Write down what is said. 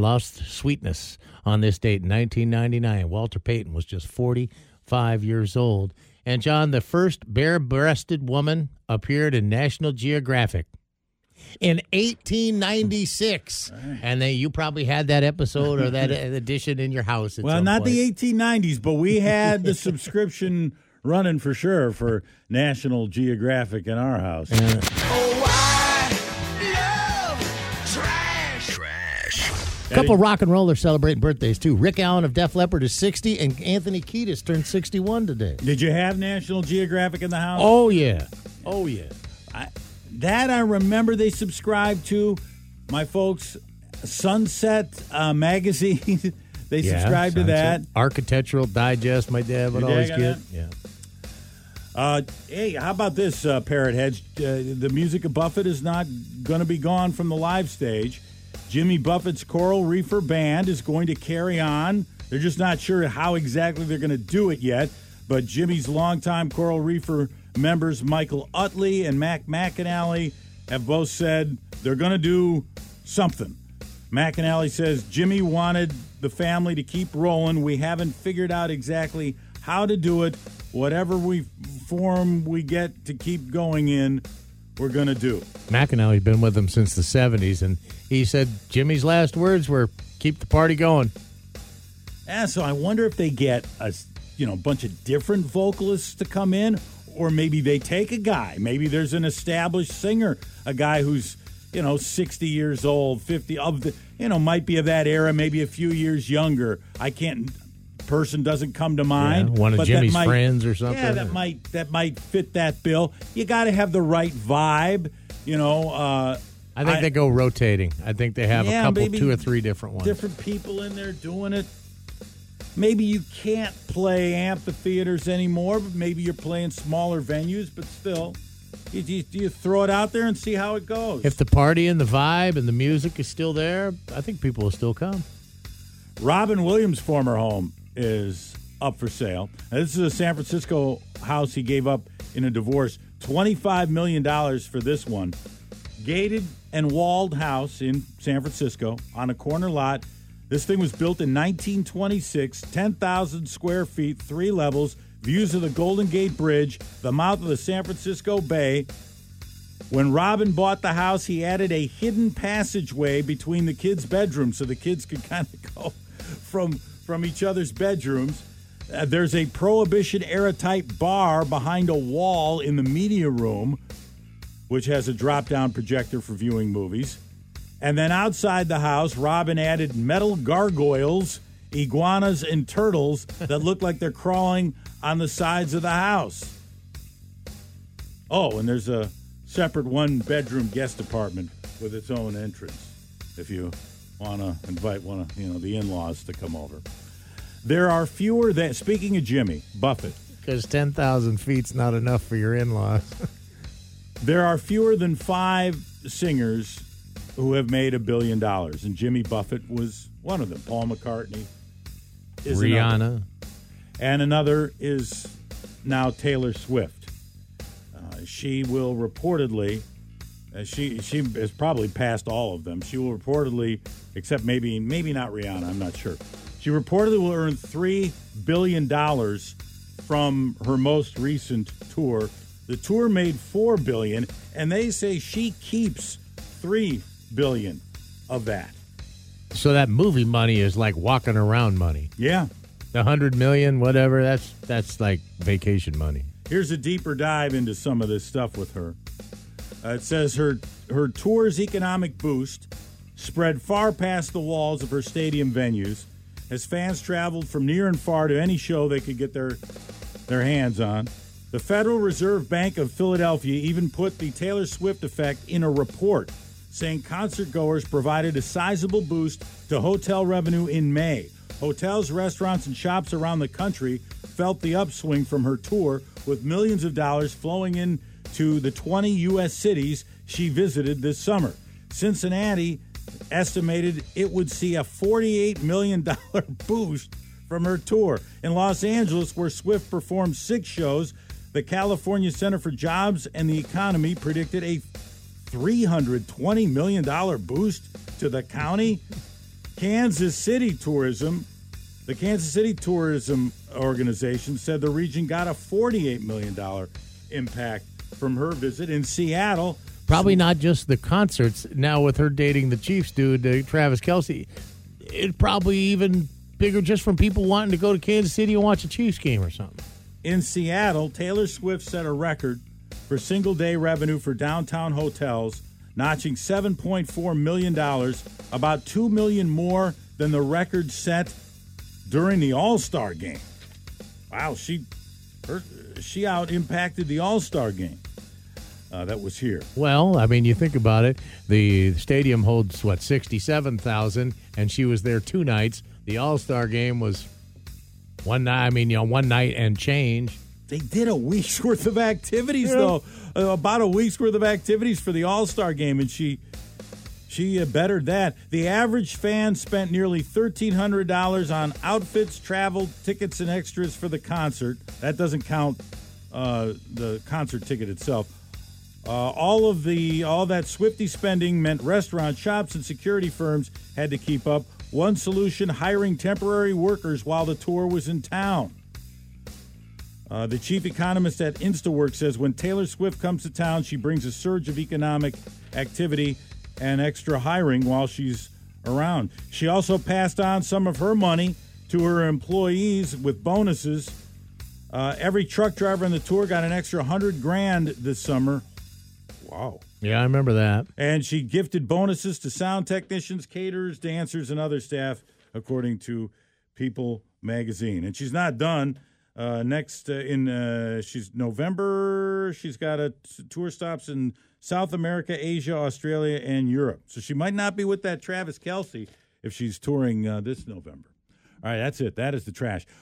lost sweetness on this date in 1999. Walter Payton was just 45 years old. And John, the first bare breasted woman appeared in National Geographic in 1896. And then you probably had that episode or that edition in your house. at Well, some not point. the 1890s, but we had the subscription running for sure for National Geographic in our house. Oh, A couple rock and rollers celebrating birthdays too. Rick Allen of Def Leppard is 60, and Anthony Kiedis turned 61 today. Did you have National Geographic in the house? Oh yeah, oh yeah. I, that I remember they subscribed to. My folks, Sunset uh, magazine, they Yeah, subscribed to that. Architectural Digest. My dad would Your always get. that? Yeah. Uh, hey, how about this, uh, Parrot Heads? Uh, the music of Buffett is not going to be gone from the live stage. Jimmy Buffett's Coral Reefer Band is going to carry on. They're just not sure how exactly they're going to do it yet. But Jimmy's longtime Coral Reefer members, Michael Utley and Mac McAnally, have both said they're going to do something. McAnally says Jimmy wanted the family to keep rolling. We haven't figured out exactly how to do it. Whatever we form we get to keep going in, we're going to do. McAnally's been with them since the 70s, and he said Jimmy's last words were keep the party going. Yeah, so I wonder if they get a you know bunch of different vocalists to come in, or maybe they take a guy. Maybe there's an established singer, a guy who's you know 60 years old, 50 of the you know might be of that era, maybe a few years younger. I can't person doesn't come to mind. Yeah, one of Jimmy's might- friends or something, Yeah, that might that might fit that bill. You got to have the right vibe. You know, uh, I think they go rotating. I think they have Yeah, a couple, two or three different ones. different people in there doing it. Maybe you can't play amphitheaters anymore, but maybe you're playing smaller venues, but still, you, you, you throw it out there and see how it goes. If the party and the vibe and the music is still there, I think people will still come. Robin Williams' former home is up for sale. Now, this is a San Francisco house he gave up in a divorce. $25 million for this one. Gated and walled house in San Francisco on a corner lot. This thing was built in 1926, 10,000 square feet, three levels, views of the Golden Gate Bridge, the mouth of the San Francisco Bay. When Robin bought the house, he added a hidden passageway between the kids' bedrooms so the kids could kind of go from from each other's bedrooms. Uh, there's a prohibition era type bar behind a wall in the media room, which has a drop down projector for viewing movies. And then outside the house, Robin added metal gargoyles, iguanas, and turtles that look like they're crawling on the sides of the house. Oh, and there's a separate one bedroom guest apartment with its own entrance if you want to invite one of you know the in-laws to come over. There are fewer than speaking of Jimmy Buffett. Because 10,000 feet's not enough for your in laws. There are fewer than 5 singers who have made a billion dollars and Jimmy Buffett was one of them. Paul McCartney is another. Rihanna. and another is now Taylor Swift. Uh, she will reportedly, uh, she she has probably passed all of them. She will reportedly, except maybe maybe not Rihanna. I'm not sure. She reportedly will earn three billion dollars from her most recent tour. The tour made four billion, and they say she keeps three billion of that. So that movie money is like walking around money. Yeah. The 100 million, whatever, that's that's like vacation money. Here's a deeper dive into some of this stuff with her. Uh, it says her her tour's economic boost spread far past the walls of her stadium venues as fans traveled from near and far to any show they could get their their hands on. The Federal Reserve Bank of Philadelphia even put the Taylor Swift effect in a report, saying concert goers provided a sizable boost to hotel revenue in May. Hotels, restaurants, and shops around the country felt the upswing from her tour, with millions of dollars flowing in to the 20 U.S. cities she visited this summer. Cincinnati estimated it would see a $48 million boost from her tour. In Los Angeles, where Swift performed six shows, the California Center for Jobs and the Economy predicted a $320 million boost to the county. Kansas City Tourism, the Kansas City Tourism Organization said the region got a $48 million impact from her visit in Seattle. Probably not just the concerts. Now with her dating the Chiefs dude, uh, Travis Kelce, it probably even bigger just from people wanting to go to Kansas City and watch a Chiefs game or something. In Seattle, Taylor Swift set a record for single day revenue for downtown hotels, notching $7.4 million, about 2 million more than the record set during the All Star game. Wow, she her, she out impacted the All Star game uh, that was here. Well, I mean, you think about it. The stadium holds what sixty-seven thousand, and she was there two nights. The All Star game was one night. I mean, you know, one night and change. They did a week's worth of activities, though. Uh, about a week's worth of activities for the All Star game, and she she uh, bettered that. The average fan spent nearly thirteen hundred dollars on outfits, travel, tickets, and extras for the concert. That doesn't count uh, the concert ticket itself. Uh, all of the all that Swifty spending meant restaurant shops and security firms had to keep up. One solution: hiring temporary workers while the tour was in town. Uh, the chief economist at InstaWork says when Taylor Swift comes to town, she brings a surge of economic activity and extra hiring while she's around. She also passed on some of her money to her employees with bonuses. Uh, every truck driver on the tour got an extra hundred grand this summer. Wow. Yeah, I remember that. And she gifted bonuses to sound technicians, caterers, dancers, and other staff, according to People magazine. And she's not done. Uh, next uh, in uh, she's November. She's got a t- tour stops in South America, Asia, Australia, and Europe. So she might not be with that Travis Kelce if she's touring uh, this November. All right, that's it. That is the trash.